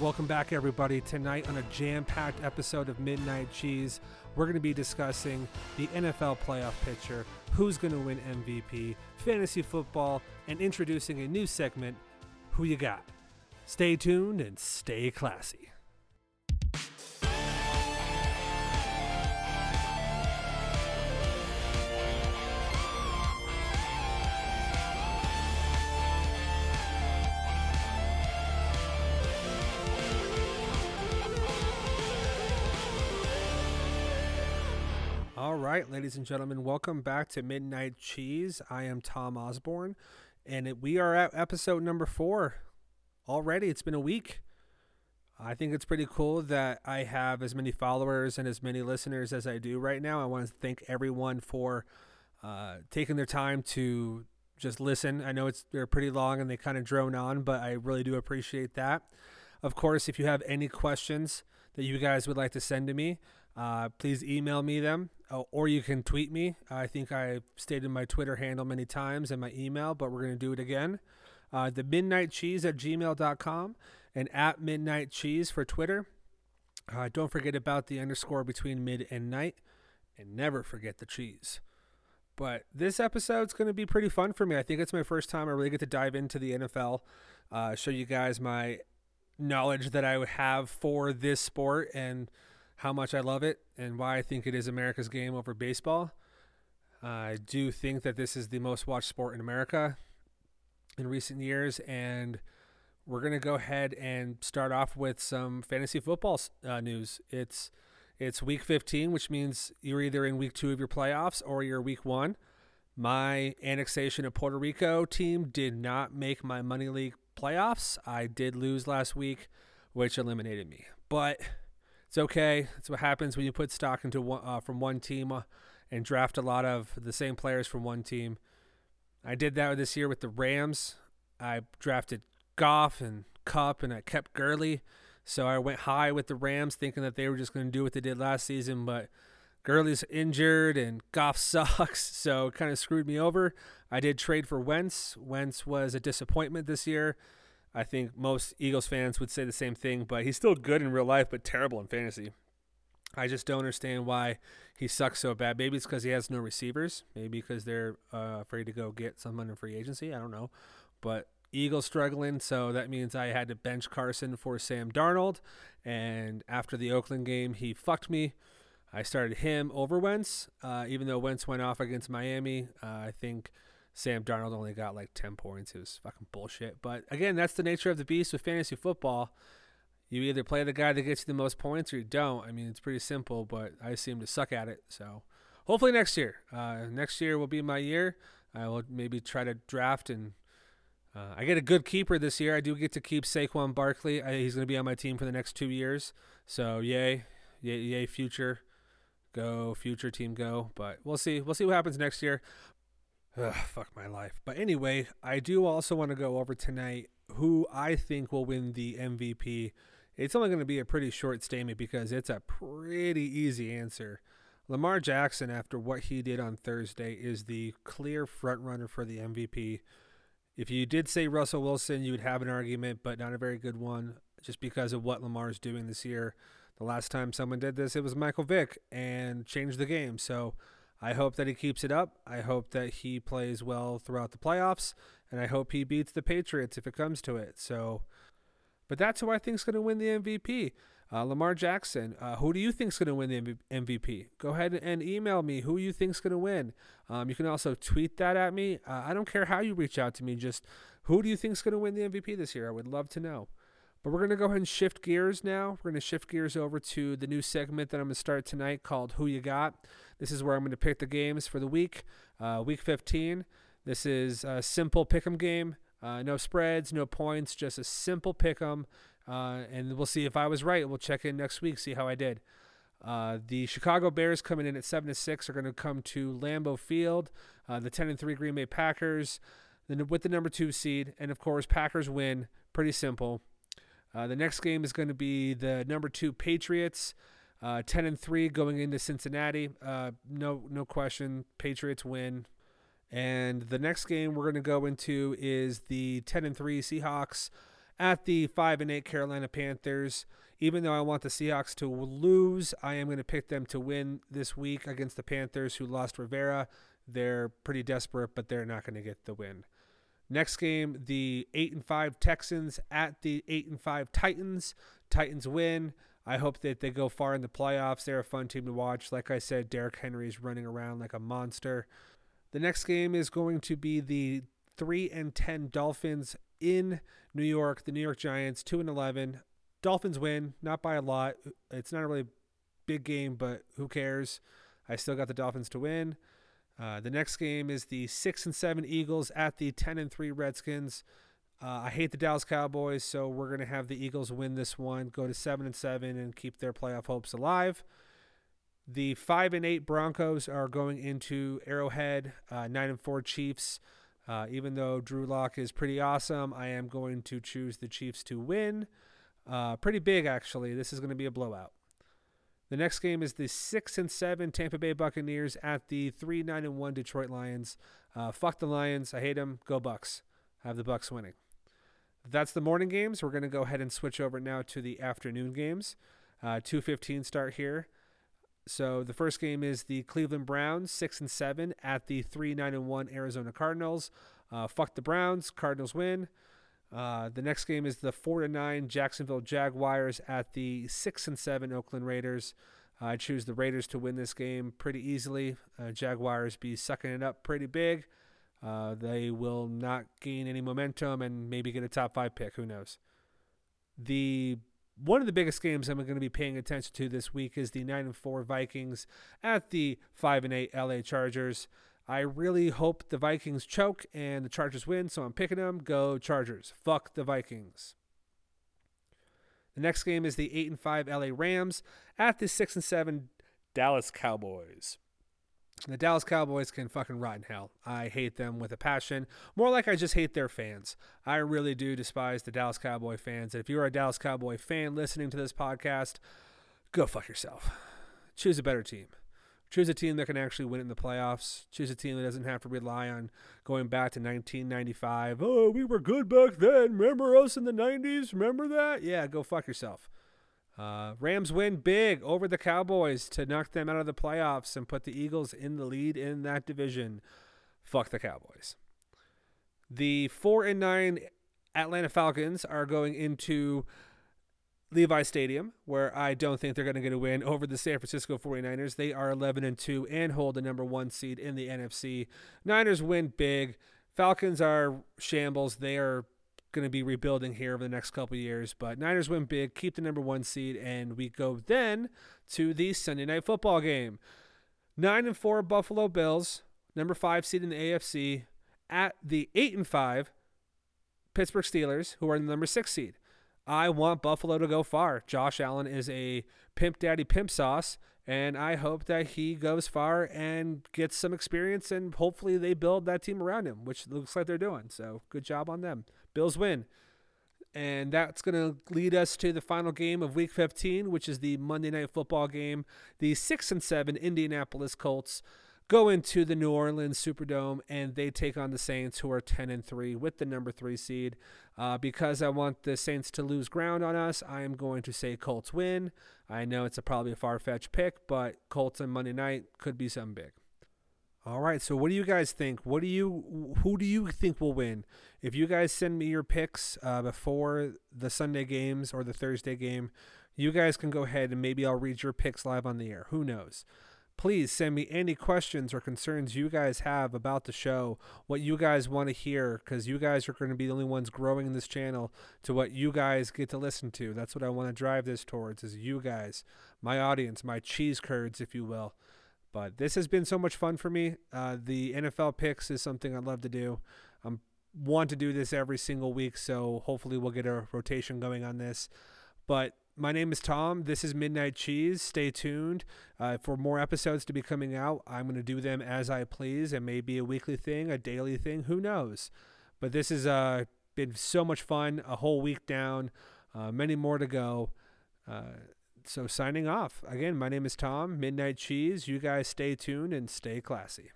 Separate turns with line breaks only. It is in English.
Welcome back, everybody. Tonight, on a jam packed episode of Midnight Cheese, we're going to be discussing the NFL playoff picture, who's going to win MVP, fantasy football, and introducing a new segment, Who You Got. Stay tuned and stay classy. All right, ladies and gentlemen, welcome back to Midnight Cheese. I am Tom Osborne, and it, we are at episode number four already. It's been a week. I think it's pretty cool that I have as many followers and as many listeners as I do right now. I want to thank everyone for uh, taking their time to just listen. I know it's they're pretty long and they kind of drone on, but I really do appreciate that. Of course, if you have any questions that you guys would like to send to me, uh, please email me them uh, or you can tweet me. I think I stated my Twitter handle many times and my email, but we're going to do it again. Uh, the midnight cheese at gmail.com and at midnight cheese for Twitter. Uh, don't forget about the underscore between mid and night and never forget the cheese. But this episode's going to be pretty fun for me. I think it's my first time I really get to dive into the NFL, uh, show you guys my knowledge that I have for this sport and how much I love it and why I think it is America's game over baseball. I do think that this is the most watched sport in America in recent years, and we're gonna go ahead and start off with some fantasy football uh, news. It's it's week 15, which means you're either in week two of your playoffs or you're week one. My annexation of Puerto Rico team did not make my money league playoffs. I did lose last week, which eliminated me, but it's okay. It's what happens when you put stock into one, uh, from one team uh, and draft a lot of the same players from one team. I did that this year with the Rams. I drafted Goff and Kupp, and I kept Gurley. So I went high with the Rams, thinking that they were just going to do what they did last season. But Gurley's injured and Goff sucks, so it kind of screwed me over. I did trade for Wentz. Wentz was a disappointment this year. I think most Eagles fans would say the same thing, but he's still good in real life, but terrible in fantasy. I just don't understand why he sucks so bad. Maybe it's because he has no receivers. Maybe because they're uh, afraid to go get someone in free agency. I don't know. But Eagles struggling, so that means I had to bench Carson for Sam Darnold. And after the Oakland game, he fucked me. I started him over Wentz, uh, even though Wentz went off against Miami. Uh, I think – Sam Darnold only got like 10 points. It was fucking bullshit. But again, that's the nature of the beast with fantasy football. You either play the guy that gets you the most points or you don't. I mean, it's pretty simple, but I seem to suck at it. So hopefully next year. Uh, next year will be my year. I will maybe try to draft and uh, I get a good keeper this year. I do get to keep Saquon Barkley. I, he's going to be on my team for the next two years. So yay, yay, yay, future, go, future team, go. But we'll see. We'll see what happens next year. Ugh, fuck my life. But anyway, I do also want to go over tonight who I think will win the MVP. It's only going to be a pretty short statement because it's a pretty easy answer. Lamar Jackson, after what he did on Thursday, is the clear front runner for the MVP. If you did say Russell Wilson, you would have an argument, but not a very good one, just because of what Lamar is doing this year. The last time someone did this, it was Michael Vick and changed the game. So I hope that he keeps it up. I hope that he plays well throughout the playoffs, and I hope he beats the Patriots if it comes to it. So, but that's who I think is going to win the MVP. Uh, Lamar Jackson. Uh, who do you think is going to win the MVP? Go ahead and email me who you think is going to win. Um, you can also tweet that at me. Uh, I don't care how you reach out to me. Just who do you think is going to win the MVP this year? I would love to know. But we're going to go ahead and shift gears now. We're going to shift gears over to the new segment that I'm going to start tonight called Who You Got. This is where I'm going to pick the games for the week, uh, week 15. This is a simple pick 'em game. Uh, no spreads, no points, just a simple pick 'em. Uh, and we'll see if I was right. We'll check in next week, see how I did. Uh, the Chicago Bears coming in at seven to six are going to come to Lambeau Field. Uh, the ten and three Green Bay Packers, then with the number two seed, and of course Packers win. Pretty simple. Uh, the next game is going to be the number two Patriots, uh, ten and three going into Cincinnati. Uh, no, no question, Patriots win. And the next game we're going to go into is the ten and three Seahawks at the 5 and 8 Carolina Panthers. Even though I want the Seahawks to lose, I am going to pick them to win this week against the Panthers, who lost Rivera. They're pretty desperate, but they're not going to get the win. Next game, the 8 and 5 Texans at the 8 and 5 Titans. Titans win. I hope that they go far in the playoffs. They're a fun team to watch. Like I said, Derrick Henry is running around like a monster. The next game is going to be the 3 and 10 Dolphins in New York. The New York Giants 2 and 11. Dolphins win, not by a lot. It's not a really big game, but who cares? I still got the Dolphins to win. Uh, the next game is the 6 and 7 Eagles at the 10 and 3 Redskins. Uh, I hate the Dallas Cowboys, so we're going to have the Eagles win this one, go to 7 and 7 and keep their playoff hopes alive. The 5 and 8 Broncos are going into Arrowhead, uh, 9 and 4 Chiefs. Uh, even though Drew Lock is pretty awesome, I am going to choose the Chiefs to win. Uh, pretty big, actually. This is going to be a blowout. The next game is the 6 and 7 Tampa Bay Buccaneers at the 3 9 and 1 Detroit Lions. Uh, fuck the Lions. I hate them. Go Bucs. have the Bucs winning. That's the morning games. We're going to go ahead and switch over now to the afternoon games. Uh, 2:15 start here. So the first game is the Cleveland Browns, six and seven, at the three nine and one Arizona Cardinals. Uh, fuck the Browns. Cardinals win. Uh, the next game is the four to nine Jacksonville Jaguars at the six and seven Oakland Raiders. I choose the Raiders to win this game pretty easily. Uh, Jaguars be sucking it up pretty big. Uh, they will not gain any momentum and maybe get a top five pick. Who knows? The one of the biggest games I'm going to be paying attention to this week is the nine and four Vikings at the five and eight LA Chargers. I really hope the Vikings choke and the Chargers win, so I'm picking them. Go Chargers! Fuck the Vikings. The next game is the eight and five LA Rams at the six and seven Dallas Cowboys. The Dallas Cowboys can fucking rot in hell. I hate them with a passion. More like I just hate their fans. I really do despise the Dallas Cowboy fans. And if you're a Dallas Cowboy fan listening to this podcast, go fuck yourself. Choose a better team. Choose a team that can actually win in the playoffs. Choose a team that doesn't have to rely on going back to 1995. Oh, we were good back then. Remember us in the 90s? Remember that? Yeah, go fuck yourself. Uh, Rams win big over the Cowboys to knock them out of the playoffs and put the Eagles in the lead in that division. Fuck the Cowboys. The four and nine Atlanta Falcons are going into Levi Stadium, where I don't think they're going to get a win over the San Francisco 49ers. They are 11 and 2 and hold the number one seed in the NFC. Niners win big. Falcons are shambles. They are going to be rebuilding here over the next couple years. But Niners win big, keep the number one seed, and we go then to the Sunday night football game. Nine and four Buffalo Bills, number five seed in the AFC, at the eight and five Pittsburgh Steelers, who are the number six seed. I want Buffalo to go far. Josh Allen is a pimp daddy pimp sauce, and I hope that he goes far and gets some experience, and hopefully they build that team around him, which looks like they're doing. So good job on them. Bills win. And that's going to lead us to the final game of Week 15, which is the Monday Night Football game. The six and seven Indianapolis Colts go into the New Orleans Superdome and they take on the Saints, who are 10 and 3 with the number three seed. Uh, because I want the Saints to lose ground on us, I am going to say Colts win. I know it's a, probably a far fetched pick, but Colts on Monday night could be something big. All right, so what do you guys think? What do you who do you think will win? If you guys send me your picks uh, before the Sunday games or the Thursday game, you guys can go ahead and maybe I'll read your picks live on the air. Who knows? Please send me any questions or concerns you guys have about the show, what you guys want to hear, because you guys are going to be the only ones growing this channel to what you guys get to listen to. That's what I want to drive this towards is you guys, my audience, my cheese curds, if you will. But this has been so much fun for me. Uh, the NFL picks is something I'd love to do. I want to do this every single week, so hopefully we'll get a rotation going on this. But my name is Tom. This is Midnight Cheese. Stay tuned uh, for more episodes to be coming out. I'm going to do them as I please. It may be a weekly thing, a daily thing. Who knows? But this has uh, been so much fun. A whole week down, uh, many more to go. Uh, so signing off. Again, my name is Tom, Midnight Cheese. You guys stay tuned and stay classy.